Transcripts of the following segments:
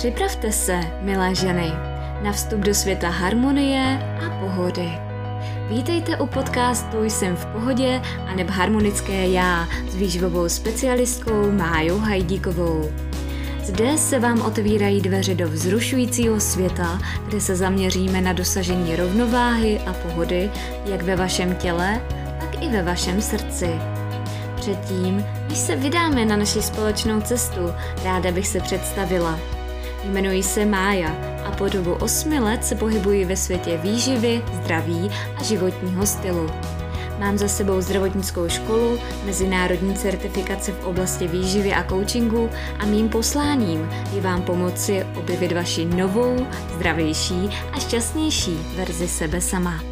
Připravte se, milé ženy, na vstup do světa harmonie a pohody. Vítejte u podcastu Jsem v pohodě a neb harmonické já s výživovou specialistkou Májou Hajdíkovou. Zde se vám otevírají dveře do vzrušujícího světa, kde se zaměříme na dosažení rovnováhy a pohody jak ve vašem těle, tak i ve vašem srdci. Předtím, než se vydáme na naši společnou cestu, ráda bych se představila. Jmenuji se Mája a po dobu osmi let se pohybuji ve světě výživy, zdraví a životního stylu. Mám za sebou zdravotnickou školu, mezinárodní certifikace v oblasti výživy a coachingu a mým posláním je vám pomoci objevit vaši novou, zdravější a šťastnější verzi sebe sama.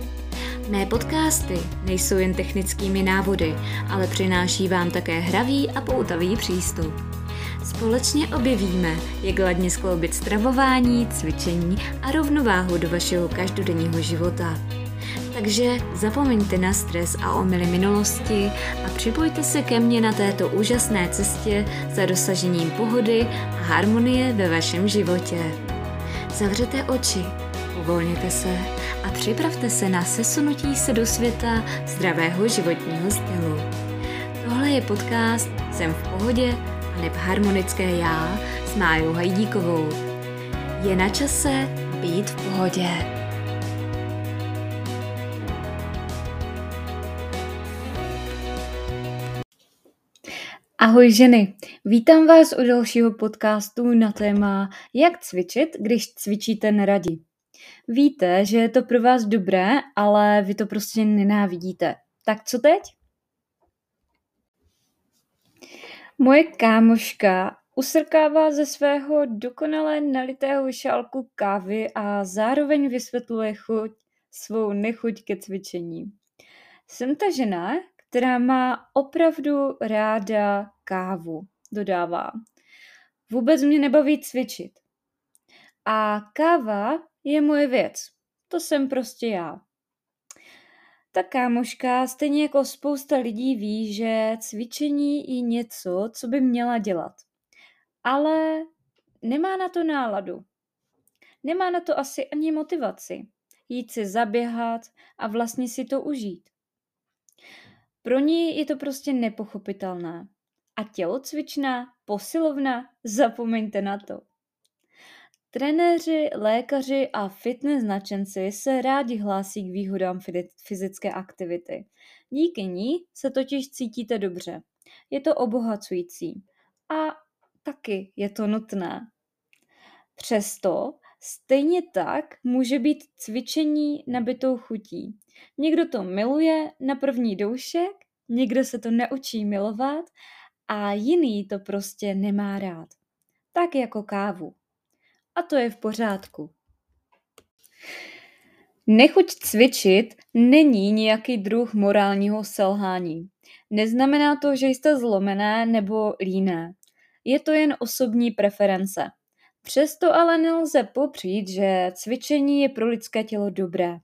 Mé podcasty nejsou jen technickými návody, ale přináší vám také hravý a poutavý přístup. Společně objevíme, jak ladně skloubit stravování, cvičení a rovnováhu do vašeho každodenního života. Takže zapomeňte na stres a omily minulosti a připojte se ke mně na této úžasné cestě za dosažením pohody a harmonie ve vašem životě. Zavřete oči, uvolněte se a připravte se na sesunutí se do světa zdravého životního stylu. Tohle je podcast Jsem v pohodě neb harmonické já s Májou Hajdíkovou. Je na čase být v pohodě. Ahoj ženy, vítám vás u dalšího podcastu na téma Jak cvičit, když cvičíte neradi. Víte, že je to pro vás dobré, ale vy to prostě nenávidíte. Tak co teď? Moje kámoška usrkává ze svého dokonale nalitého šálku kávy a zároveň vysvětluje chuť, svou nechuť ke cvičení. Jsem ta žena, která má opravdu ráda kávu, dodává. Vůbec mě nebaví cvičit. A káva je moje věc. To jsem prostě já. Ta kámoška, stejně jako spousta lidí, ví, že cvičení je něco, co by měla dělat. Ale nemá na to náladu. Nemá na to asi ani motivaci. Jít si zaběhat a vlastně si to užít. Pro ní je to prostě nepochopitelné. A tělocvičná, posilovna, zapomeňte na to. Trenéři, lékaři a fitness značenci se rádi hlásí k výhodám fyzické aktivity. Díky ní se totiž cítíte dobře. Je to obohacující. A taky je to nutné. Přesto stejně tak může být cvičení nabitou chutí. Někdo to miluje na první doušek, někdo se to neučí milovat a jiný to prostě nemá rád. Tak jako kávu a to je v pořádku. Nechuť cvičit není nějaký druh morálního selhání. Neznamená to, že jste zlomené nebo líné. Je to jen osobní preference. Přesto ale nelze popřít, že cvičení je pro lidské tělo dobré.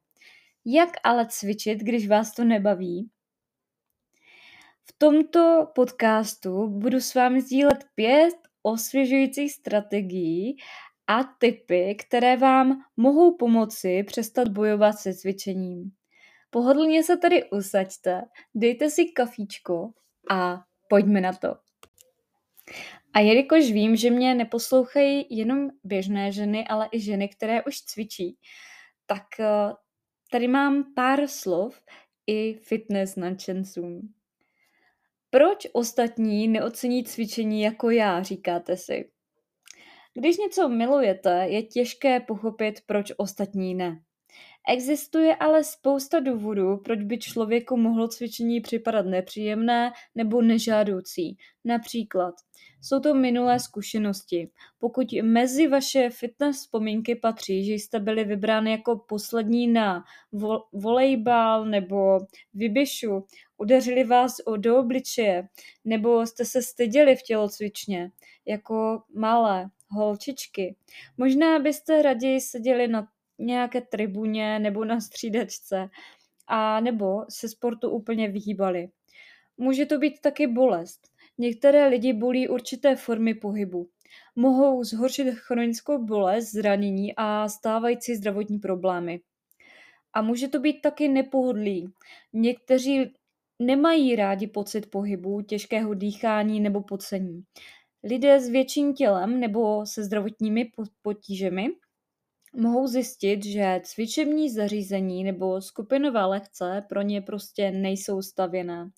Jak ale cvičit, když vás to nebaví? V tomto podcastu budu s vámi sdílet pět osvěžujících strategií a tipy, které vám mohou pomoci přestat bojovat se cvičením. Pohodlně se tady usaďte, dejte si kafíčko a pojďme na to. A jelikož vím, že mě neposlouchají jenom běžné ženy, ale i ženy, které už cvičí, tak eh, tady mám pár slov i fitness nadšencům. Proč ostatní neocení cvičení jako já, říkáte si? Když něco milujete, je těžké pochopit, proč ostatní ne. Existuje ale spousta důvodů, proč by člověku mohlo cvičení připadat nepříjemné nebo nežádoucí. Například jsou to minulé zkušenosti. Pokud mezi vaše fitness vzpomínky patří, že jste byli vybrány jako poslední na vo- volejbal nebo vyběšu, udeřili vás o do obličeje, nebo jste se styděli v tělocvičně, jako malé, holčičky. Možná byste raději seděli na nějaké tribuně nebo na střídačce a nebo se sportu úplně vyhýbali. Může to být taky bolest. Některé lidi bolí určité formy pohybu. Mohou zhoršit chronickou bolest, zranění a stávající zdravotní problémy. A může to být taky nepohodlí. Někteří nemají rádi pocit pohybu, těžkého dýchání nebo pocení. Lidé s větším tělem nebo se zdravotními potížemi mohou zjistit, že cvičební zařízení nebo skupinové lekce pro ně prostě nejsou stavěné.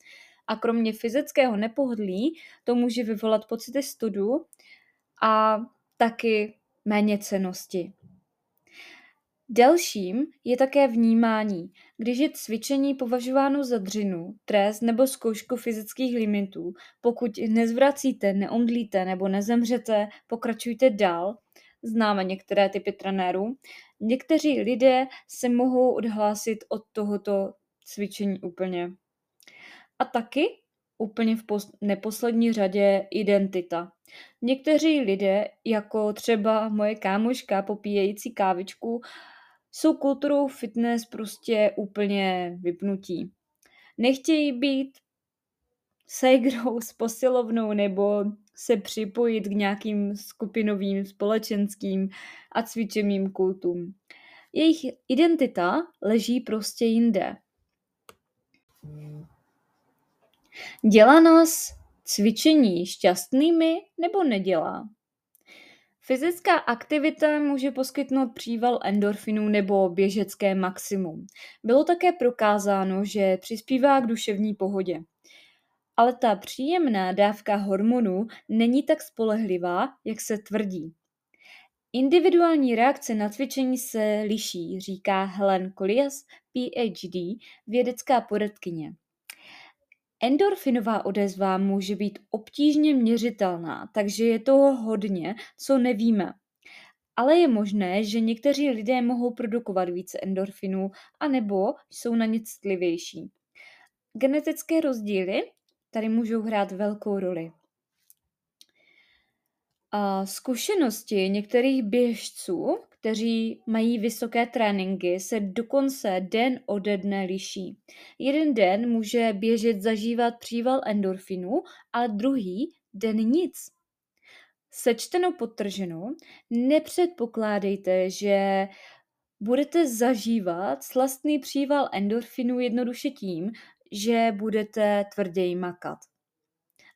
A kromě fyzického nepohodlí to může vyvolat pocity studu a taky méně cenosti. Dalším je také vnímání. Když je cvičení považováno za dřinu, trest nebo zkoušku fyzických limitů, pokud nezvracíte, neomdlíte nebo nezemřete, pokračujte dál. Známe některé typy trenérů. Někteří lidé se mohou odhlásit od tohoto cvičení úplně. A taky úplně v neposlední řadě identita. Někteří lidé, jako třeba moje kámoška popíjející kávičku, jsou kulturou fitness prostě úplně vypnutí. Nechtějí být sejgrou s posilovnou nebo se připojit k nějakým skupinovým, společenským a cvičeným kultům. Jejich identita leží prostě jinde. Dělá nás cvičení šťastnými nebo nedělá? Fyzická aktivita může poskytnout příval endorfinů nebo běžecké maximum. Bylo také prokázáno, že přispívá k duševní pohodě. Ale ta příjemná dávka hormonů není tak spolehlivá, jak se tvrdí. Individuální reakce na cvičení se liší, říká Helen Collias, PhD, vědecká poradkyně. Endorfinová odezva může být obtížně měřitelná, takže je toho hodně, co nevíme. Ale je možné, že někteří lidé mohou produkovat více endorfinů, anebo jsou na ně citlivější. Genetické rozdíly tady můžou hrát velkou roli. A zkušenosti některých běžců, kteří mají vysoké tréninky, se dokonce den ode dne liší. Jeden den může běžet zažívat příval endorfinu, ale druhý den nic. Sečteno potrženo, nepředpokládejte, že budete zažívat slastný příval endorfinu jednoduše tím, že budete tvrději makat.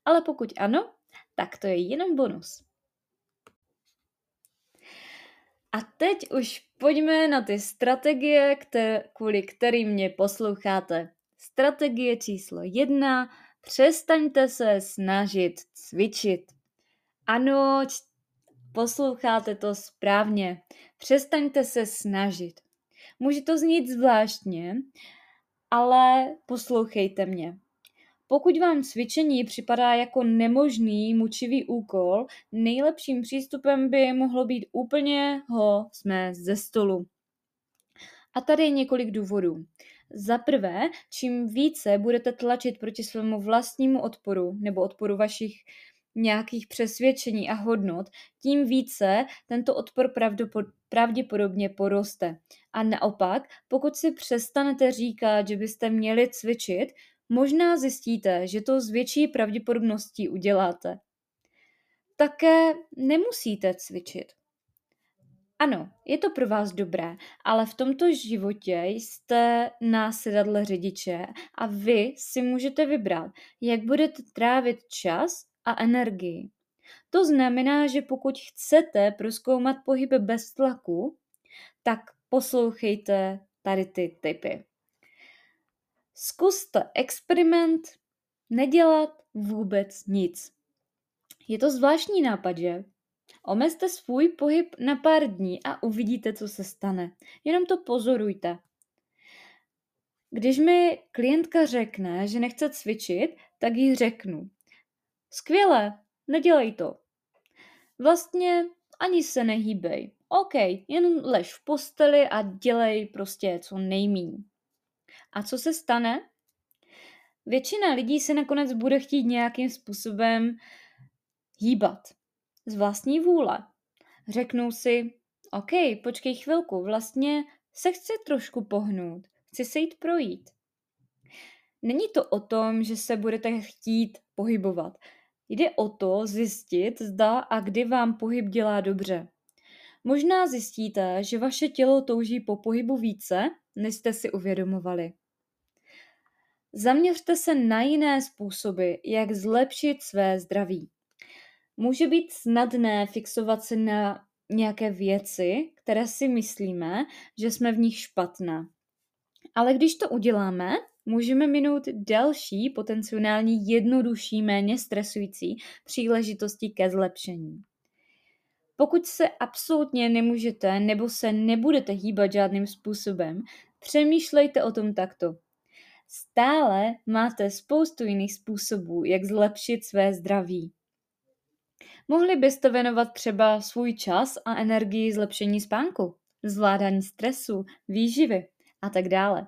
Ale pokud ano, tak to je jenom bonus. A teď už pojďme na ty strategie, které, kvůli kterým mě posloucháte. Strategie číslo jedna. Přestaňte se snažit cvičit. Ano, posloucháte to správně. Přestaňte se snažit. Může to znít zvláštně, ale poslouchejte mě. Pokud vám cvičení připadá jako nemožný, mučivý úkol, nejlepším přístupem by mohlo být úplně ho jsme ze stolu. A tady je několik důvodů. Za prvé, čím více budete tlačit proti svému vlastnímu odporu nebo odporu vašich nějakých přesvědčení a hodnot, tím více tento odpor pravděpodobně poroste. A naopak, pokud si přestanete říkat, že byste měli cvičit, Možná zjistíte, že to s větší pravděpodobností uděláte. Také nemusíte cvičit. Ano, je to pro vás dobré, ale v tomto životě jste na sedadle řidiče a vy si můžete vybrat, jak budete trávit čas a energii. To znamená, že pokud chcete proskoumat pohyby bez tlaku, tak poslouchejte tady ty typy. Zkuste experiment nedělat vůbec nic. Je to zvláštní nápad, že? Omezte svůj pohyb na pár dní a uvidíte, co se stane. Jenom to pozorujte. Když mi klientka řekne, že nechce cvičit, tak jí řeknu. Skvěle, nedělej to. Vlastně ani se nehýbej. OK, jen lež v posteli a dělej prostě co nejmíň. A co se stane? Většina lidí se nakonec bude chtít nějakým způsobem hýbat. Z vlastní vůle. Řeknou si, OK, počkej chvilku, vlastně se chci trošku pohnout, chci se jít projít. Není to o tom, že se budete chtít pohybovat. Jde o to zjistit, zda a kdy vám pohyb dělá dobře. Možná zjistíte, že vaše tělo touží po pohybu více, než jste si uvědomovali. Zaměřte se na jiné způsoby, jak zlepšit své zdraví. Může být snadné fixovat se na nějaké věci, které si myslíme, že jsme v nich špatné. Ale když to uděláme, můžeme minout další potenciální jednodušší, méně stresující příležitosti ke zlepšení. Pokud se absolutně nemůžete nebo se nebudete hýbat žádným způsobem, přemýšlejte o tom takto. Stále máte spoustu jiných způsobů, jak zlepšit své zdraví. Mohli byste věnovat třeba svůj čas a energii zlepšení spánku, zvládání stresu, výživy a tak dále.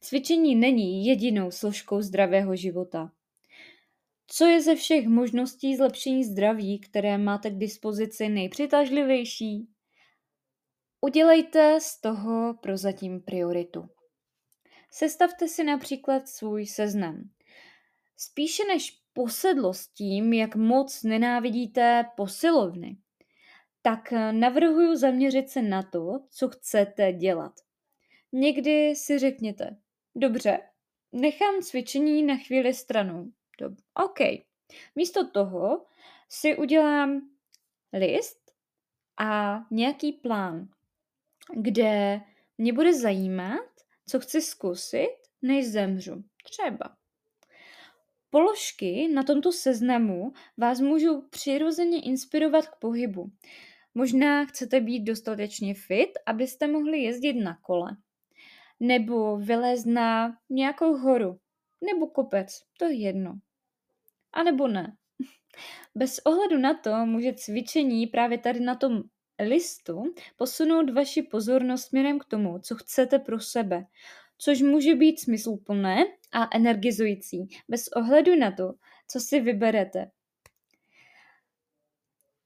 Cvičení není jedinou složkou zdravého života. Co je ze všech možností zlepšení zdraví, které máte k dispozici nejpřitažlivější? Udělejte z toho prozatím prioritu. Sestavte si například svůj seznam. Spíše než posedlost tím, jak moc nenávidíte posilovny, tak navrhuju zaměřit se na to, co chcete dělat. Někdy si řekněte, dobře, nechám cvičení na chvíli stranou. Dob- OK. Místo toho si udělám list a nějaký plán, kde mě bude zajímat, co chci zkusit, než zemřu. Třeba. Položky na tomto seznamu vás můžou přirozeně inspirovat k pohybu. Možná chcete být dostatečně fit, abyste mohli jezdit na kole. Nebo vylézt na nějakou horu. Nebo kopec. To je jedno. A nebo ne. Bez ohledu na to může cvičení právě tady na tom listu posunout vaši pozornost směrem k tomu, co chcete pro sebe, což může být smysluplné a energizující, bez ohledu na to, co si vyberete.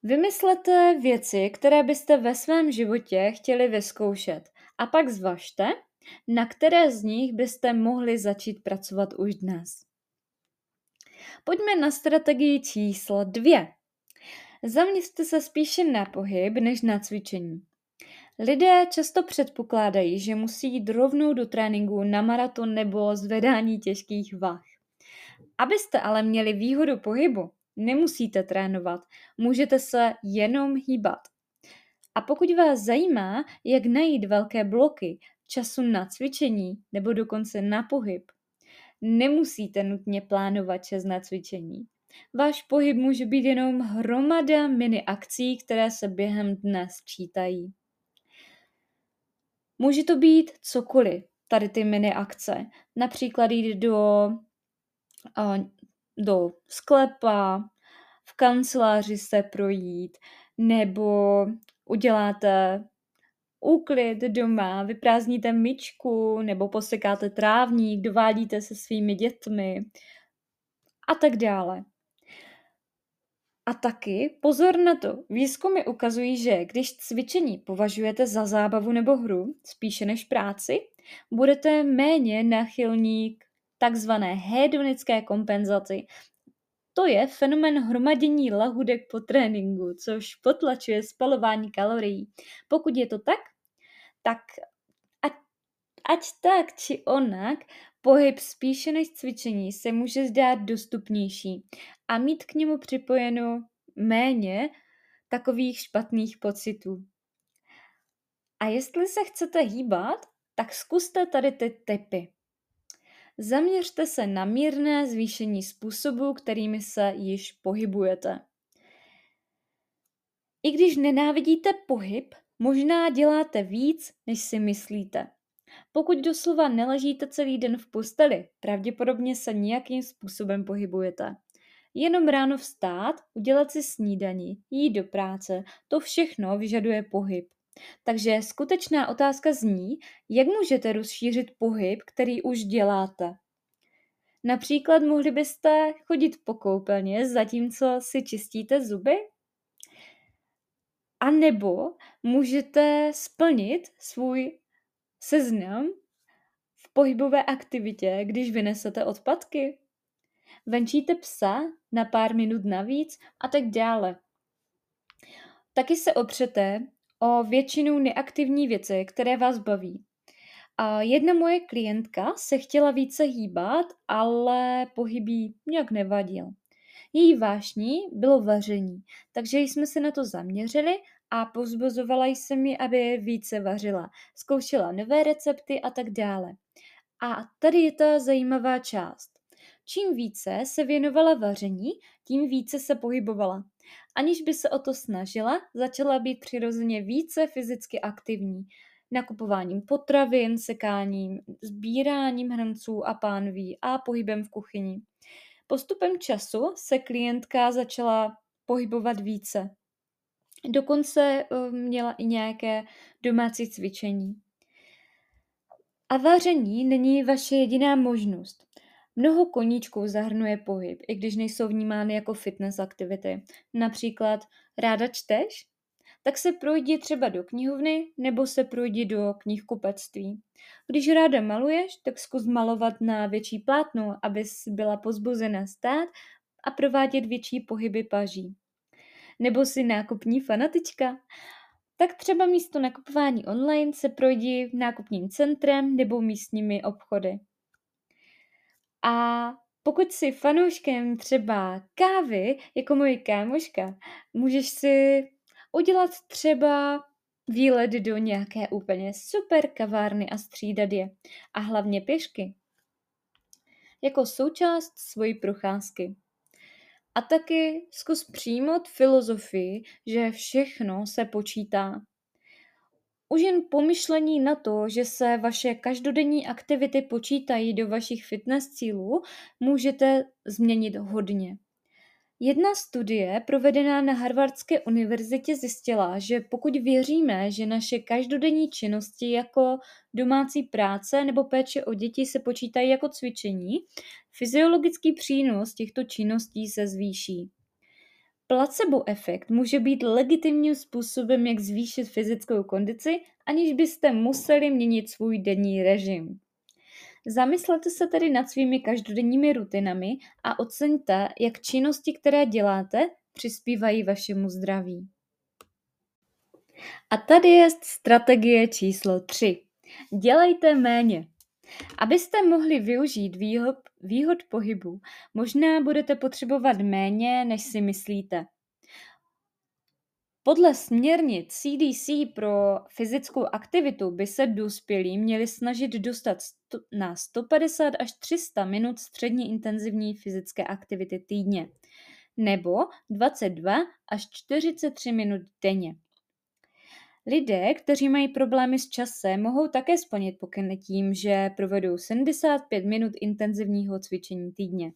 Vymyslete věci, které byste ve svém životě chtěli vyzkoušet a pak zvažte, na které z nich byste mohli začít pracovat už dnes. Pojďme na strategii číslo dvě. Zaměřte se spíše na pohyb než na cvičení. Lidé často předpokládají, že musí jít rovnou do tréninku na maraton nebo zvedání těžkých vah. Abyste ale měli výhodu pohybu, nemusíte trénovat, můžete se jenom hýbat. A pokud vás zajímá, jak najít velké bloky času na cvičení nebo dokonce na pohyb, nemusíte nutně plánovat čas na cvičení. Váš pohyb může být jenom hromada mini akcí, které se během dne sčítají. Může to být cokoliv, tady ty mini akce. Například jít do, do sklepa, v kanceláři se projít, nebo uděláte úklid doma, vyprázdníte myčku, nebo posekáte trávník, dovádíte se svými dětmi a tak dále. A taky pozor na to, výzkumy ukazují, že když cvičení považujete za zábavu nebo hru, spíše než práci, budete méně nachylní k takzvané hedonické kompenzaci. To je fenomen hromadění lahudek po tréninku, což potlačuje spalování kalorií. Pokud je to tak, tak ať, ať tak či onak, Pohyb spíše než cvičení se může zdát dostupnější a mít k němu připojeno méně takových špatných pocitů. A jestli se chcete hýbat, tak zkuste tady ty typy. Zaměřte se na mírné zvýšení způsobů, kterými se již pohybujete. I když nenávidíte pohyb, možná děláte víc, než si myslíte. Pokud doslova neležíte celý den v posteli, pravděpodobně se nějakým způsobem pohybujete. Jenom ráno vstát, udělat si snídani, jít do práce, to všechno vyžaduje pohyb. Takže skutečná otázka zní, jak můžete rozšířit pohyb, který už děláte. Například mohli byste chodit po koupelně, zatímco si čistíte zuby? A nebo můžete splnit svůj seznam v pohybové aktivitě, když vynesete odpadky? venčíte psa na pár minut navíc a tak dále. Taky se opřete o většinu neaktivní věci, které vás baví. A jedna moje klientka se chtěla více hýbat, ale pohybí nějak nevadil. Její vášní bylo vaření, takže jsme se na to zaměřili a pozbuzovala jsem ji, aby více vařila. Zkoušela nové recepty a tak dále. A tady je ta zajímavá část. Čím více se věnovala vaření, tím více se pohybovala. Aniž by se o to snažila, začala být přirozeně více fyzicky aktivní. Nakupováním potravin, sekáním, sbíráním hrnců a pánví a pohybem v kuchyni. Postupem času se klientka začala pohybovat více. Dokonce uh, měla i nějaké domácí cvičení. A vaření není vaše jediná možnost. Mnoho koníčků zahrnuje pohyb, i když nejsou vnímány jako fitness aktivity. Například ráda čteš? Tak se projdi třeba do knihovny nebo se projdi do knihkupectví. Když ráda maluješ, tak zkus malovat na větší plátno, abys byla pozbuzena stát a provádět větší pohyby paží. Nebo si nákupní fanatička? Tak třeba místo nakupování online se projdi nákupním centrem nebo místními obchody. A pokud jsi fanouškem třeba kávy, jako moje kámoška, můžeš si udělat třeba výlet do nějaké úplně super kavárny a střídat je. A hlavně pěšky. Jako součást svojí procházky. A taky zkus přijmout filozofii, že všechno se počítá. Už jen pomyšlení na to, že se vaše každodenní aktivity počítají do vašich fitness cílů, můžete změnit hodně. Jedna studie provedená na Harvardské univerzitě zjistila, že pokud věříme, že naše každodenní činnosti jako domácí práce nebo péče o děti se počítají jako cvičení, fyziologický přínos těchto činností se zvýší. Placebo efekt může být legitimním způsobem, jak zvýšit fyzickou kondici, aniž byste museli měnit svůj denní režim. Zamyslete se tedy nad svými každodenními rutinami a oceňte, jak činnosti, které děláte, přispívají vašemu zdraví. A tady je strategie číslo 3. Dělejte méně. Abyste mohli využít výhod, výhod pohybu, možná budete potřebovat méně, než si myslíte. Podle směrnic CDC pro fyzickou aktivitu by se dospělí měli snažit dostat na 150 až 300 minut středně intenzivní fyzické aktivity týdně nebo 22 až 43 minut denně. Lidé, kteří mají problémy s časem, mohou také splnit pokyn tím, že provedou 75 minut intenzivního cvičení týdně.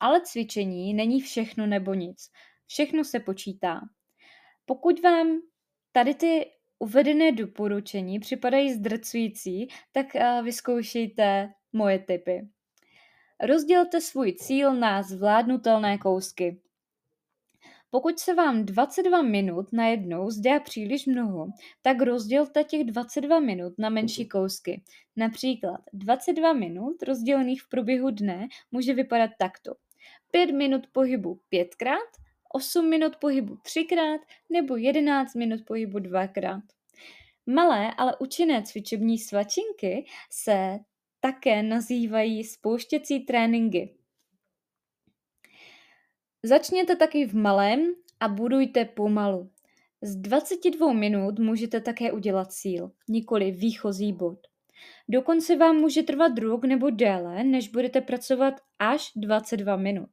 Ale cvičení není všechno nebo nic. Všechno se počítá. Pokud vám tady ty uvedené doporučení připadají zdrcující, tak eh, vyzkoušejte moje tipy. Rozdělte svůj cíl na zvládnutelné kousky. Pokud se vám 22 minut najednou zdá příliš mnoho, tak rozdělte těch 22 minut na menší kousky. Například 22 minut rozdělených v průběhu dne může vypadat takto. 5 minut pohybu pětkrát, 8 minut pohybu třikrát nebo 11 minut pohybu dvakrát. Malé, ale účinné cvičební svačinky se také nazývají spouštěcí tréninky. Začněte taky v malém a budujte pomalu. Z 22 minut můžete také udělat cíl, nikoli výchozí bod. Dokonce vám může trvat rok nebo déle, než budete pracovat až 22 minut.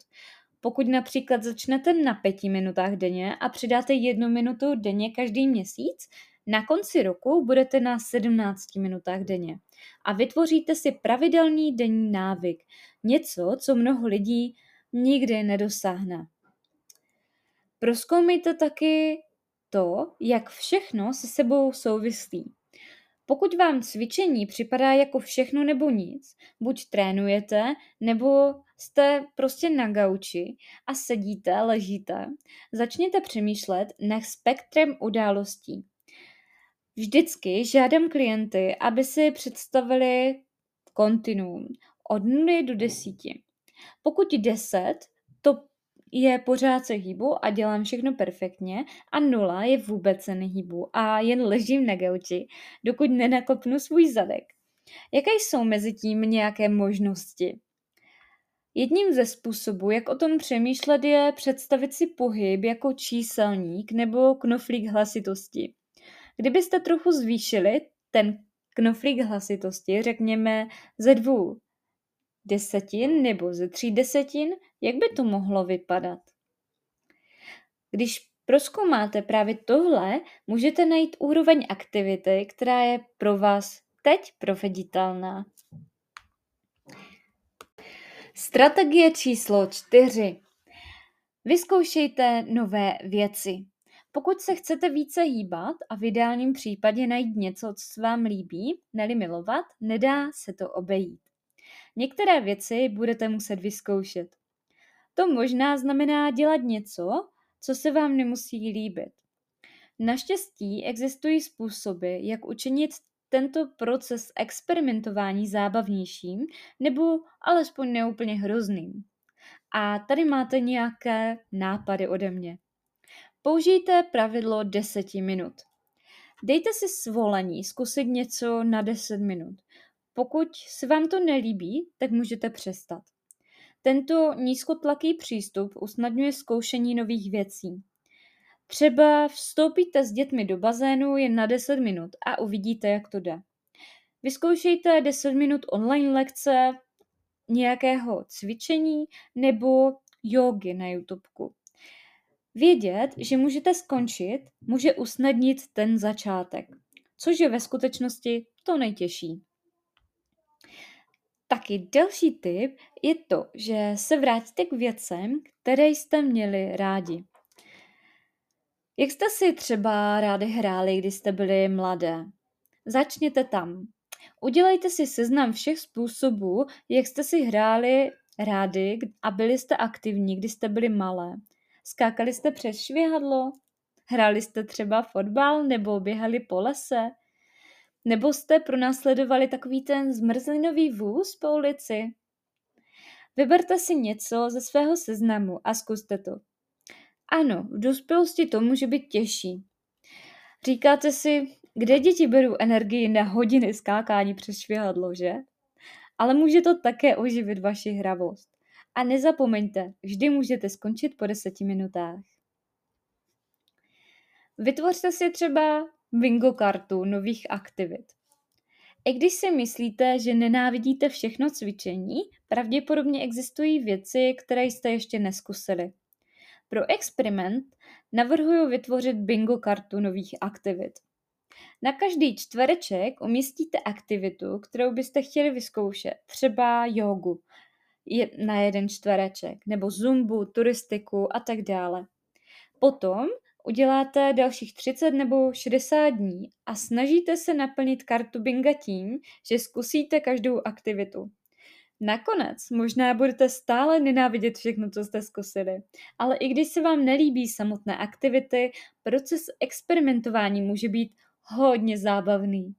Pokud například začnete na pěti minutách denně a přidáte jednu minutu denně každý měsíc, na konci roku budete na 17 minutách denně a vytvoříte si pravidelný denní návyk. Něco, co mnoho lidí nikdy nedosáhne. Proskoumejte taky to, jak všechno se sebou souvislí. Pokud vám cvičení připadá jako všechno nebo nic, buď trénujete, nebo jste prostě na gauči a sedíte, ležíte, začněte přemýšlet nad spektrem událostí. Vždycky žádám klienty, aby si představili kontinuum od 0 do 10. Pokud 10, to je pořád se hýbu a dělám všechno perfektně a nula je vůbec se nehýbu a jen ležím na gauči, dokud nenakopnu svůj zadek. Jaké jsou mezi tím nějaké možnosti? Jedním ze způsobů, jak o tom přemýšlet, je představit si pohyb jako číselník nebo knoflík hlasitosti. Kdybyste trochu zvýšili ten knoflík hlasitosti, řekněme ze dvou desetin nebo ze tří desetin, jak by to mohlo vypadat? Když proskoumáte právě tohle, můžete najít úroveň aktivity, která je pro vás teď proveditelná. Strategie číslo čtyři. Vyzkoušejte nové věci. Pokud se chcete více hýbat a v ideálním případě najít něco, co se vám líbí, neli milovat, nedá se to obejít. Některé věci budete muset vyzkoušet. To možná znamená dělat něco, co se vám nemusí líbit. Naštěstí existují způsoby, jak učinit tento proces experimentování zábavnějším nebo alespoň neúplně hrozným. A tady máte nějaké nápady ode mě. Použijte pravidlo 10 minut. Dejte si svolení zkusit něco na 10 minut. Pokud se vám to nelíbí, tak můžete přestat. Tento nízkotlaký přístup usnadňuje zkoušení nových věcí. Třeba vstoupíte s dětmi do bazénu jen na 10 minut a uvidíte, jak to jde. Vyzkoušejte 10 minut online lekce nějakého cvičení nebo jogy na YouTubeku. Vědět, že můžete skončit, může usnadnit ten začátek, což je ve skutečnosti to nejtěžší. Taky další tip je to, že se vrátíte k věcem, které jste měli rádi. Jak jste si třeba rádi hráli, když jste byli mladé? Začněte tam. Udělejte si seznam všech způsobů, jak jste si hráli rádi a byli jste aktivní, když jste byli malé. Skákali jste přes švihadlo? Hráli jste třeba fotbal nebo běhali po lese? Nebo jste pronásledovali takový ten zmrzlinový vůz po ulici? Vyberte si něco ze svého seznamu a zkuste to. Ano, v dospělosti to může být těžší. Říkáte si, kde děti berou energii na hodiny skákání přes švihadlo, že? Ale může to také oživit vaši hravost. A nezapomeňte, vždy můžete skončit po deseti minutách. Vytvořte si třeba bingo kartu nových aktivit. I když si myslíte, že nenávidíte všechno cvičení, pravděpodobně existují věci, které jste ještě neskusili. Pro experiment navrhuji vytvořit bingo kartu nových aktivit. Na každý čtvereček umístíte aktivitu, kterou byste chtěli vyzkoušet, třeba jogu na jeden čtvereček, nebo zumbu, turistiku a tak dále. Potom uděláte dalších 30 nebo 60 dní a snažíte se naplnit kartu binga tím, že zkusíte každou aktivitu. Nakonec možná budete stále nenávidět všechno, co jste zkusili, ale i když se vám nelíbí samotné aktivity, proces experimentování může být hodně zábavný.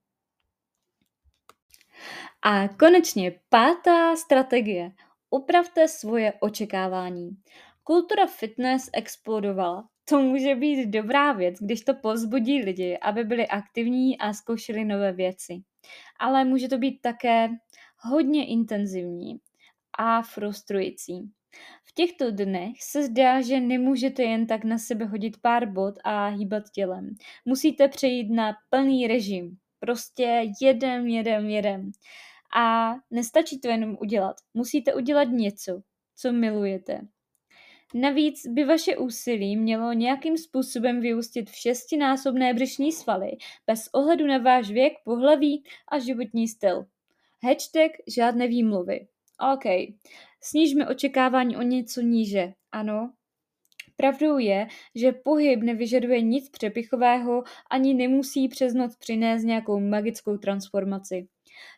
A konečně pátá strategie. Upravte svoje očekávání. Kultura fitness explodovala. To může být dobrá věc, když to pozbudí lidi, aby byli aktivní a zkoušeli nové věci. Ale může to být také hodně intenzivní a frustrující. V těchto dnech se zdá, že nemůžete jen tak na sebe hodit pár bod a hýbat tělem. Musíte přejít na plný režim. Prostě jedem, jedem, jedem. A nestačí to jenom udělat. Musíte udělat něco, co milujete. Navíc by vaše úsilí mělo nějakým způsobem vyústit v šestinásobné břišní svaly, bez ohledu na váš věk, pohlaví a životní styl. Hashtag žádné výmluvy. OK, snížme očekávání o něco níže. Ano, Pravdou je, že pohyb nevyžaduje nic přepichového ani nemusí přes noc přinést nějakou magickou transformaci.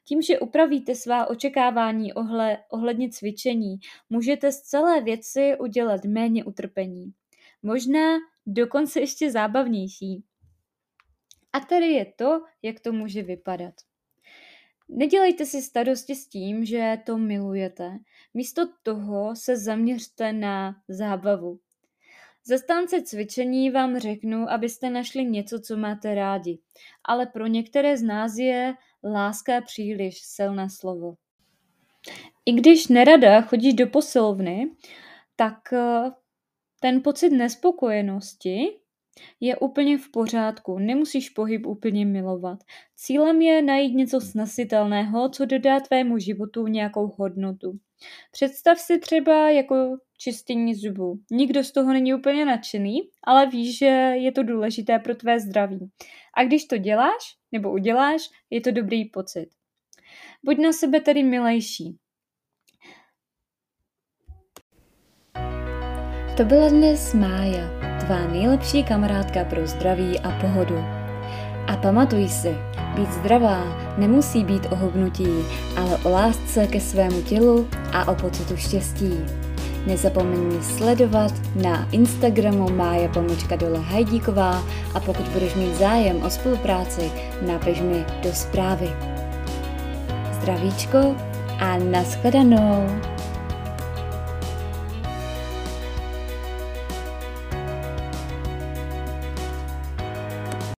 Tím, že upravíte svá očekávání ohle, ohledně cvičení, můžete z celé věci udělat méně utrpení. Možná dokonce ještě zábavnější. A tady je to, jak to může vypadat. Nedělejte si starosti s tím, že to milujete. Místo toho se zaměřte na zábavu. Zastánce cvičení vám řeknu, abyste našli něco, co máte rádi, ale pro některé z nás je láska příliš silné slovo. I když nerada chodíš do posilovny, tak eh, ten pocit nespokojenosti je úplně v pořádku, nemusíš pohyb úplně milovat. Cílem je najít něco snesitelného, co dodá tvému životu nějakou hodnotu. Představ si třeba jako čistění zubů. Nikdo z toho není úplně nadšený, ale víš, že je to důležité pro tvé zdraví. A když to děláš nebo uděláš, je to dobrý pocit. Buď na sebe tedy milejší. To byla dnes Mája, tvá nejlepší kamarádka pro zdraví a pohodu. A pamatuj si, být zdravá nemusí být o hubnutí, ale o lásce ke svému tělu a o pocitu štěstí. Nezapomeň sledovat na Instagramu Mája Pomočka Dole Hajdíková a pokud budeš mít zájem o spolupráci, napiš mi do zprávy. Zdravíčko a nashledanou!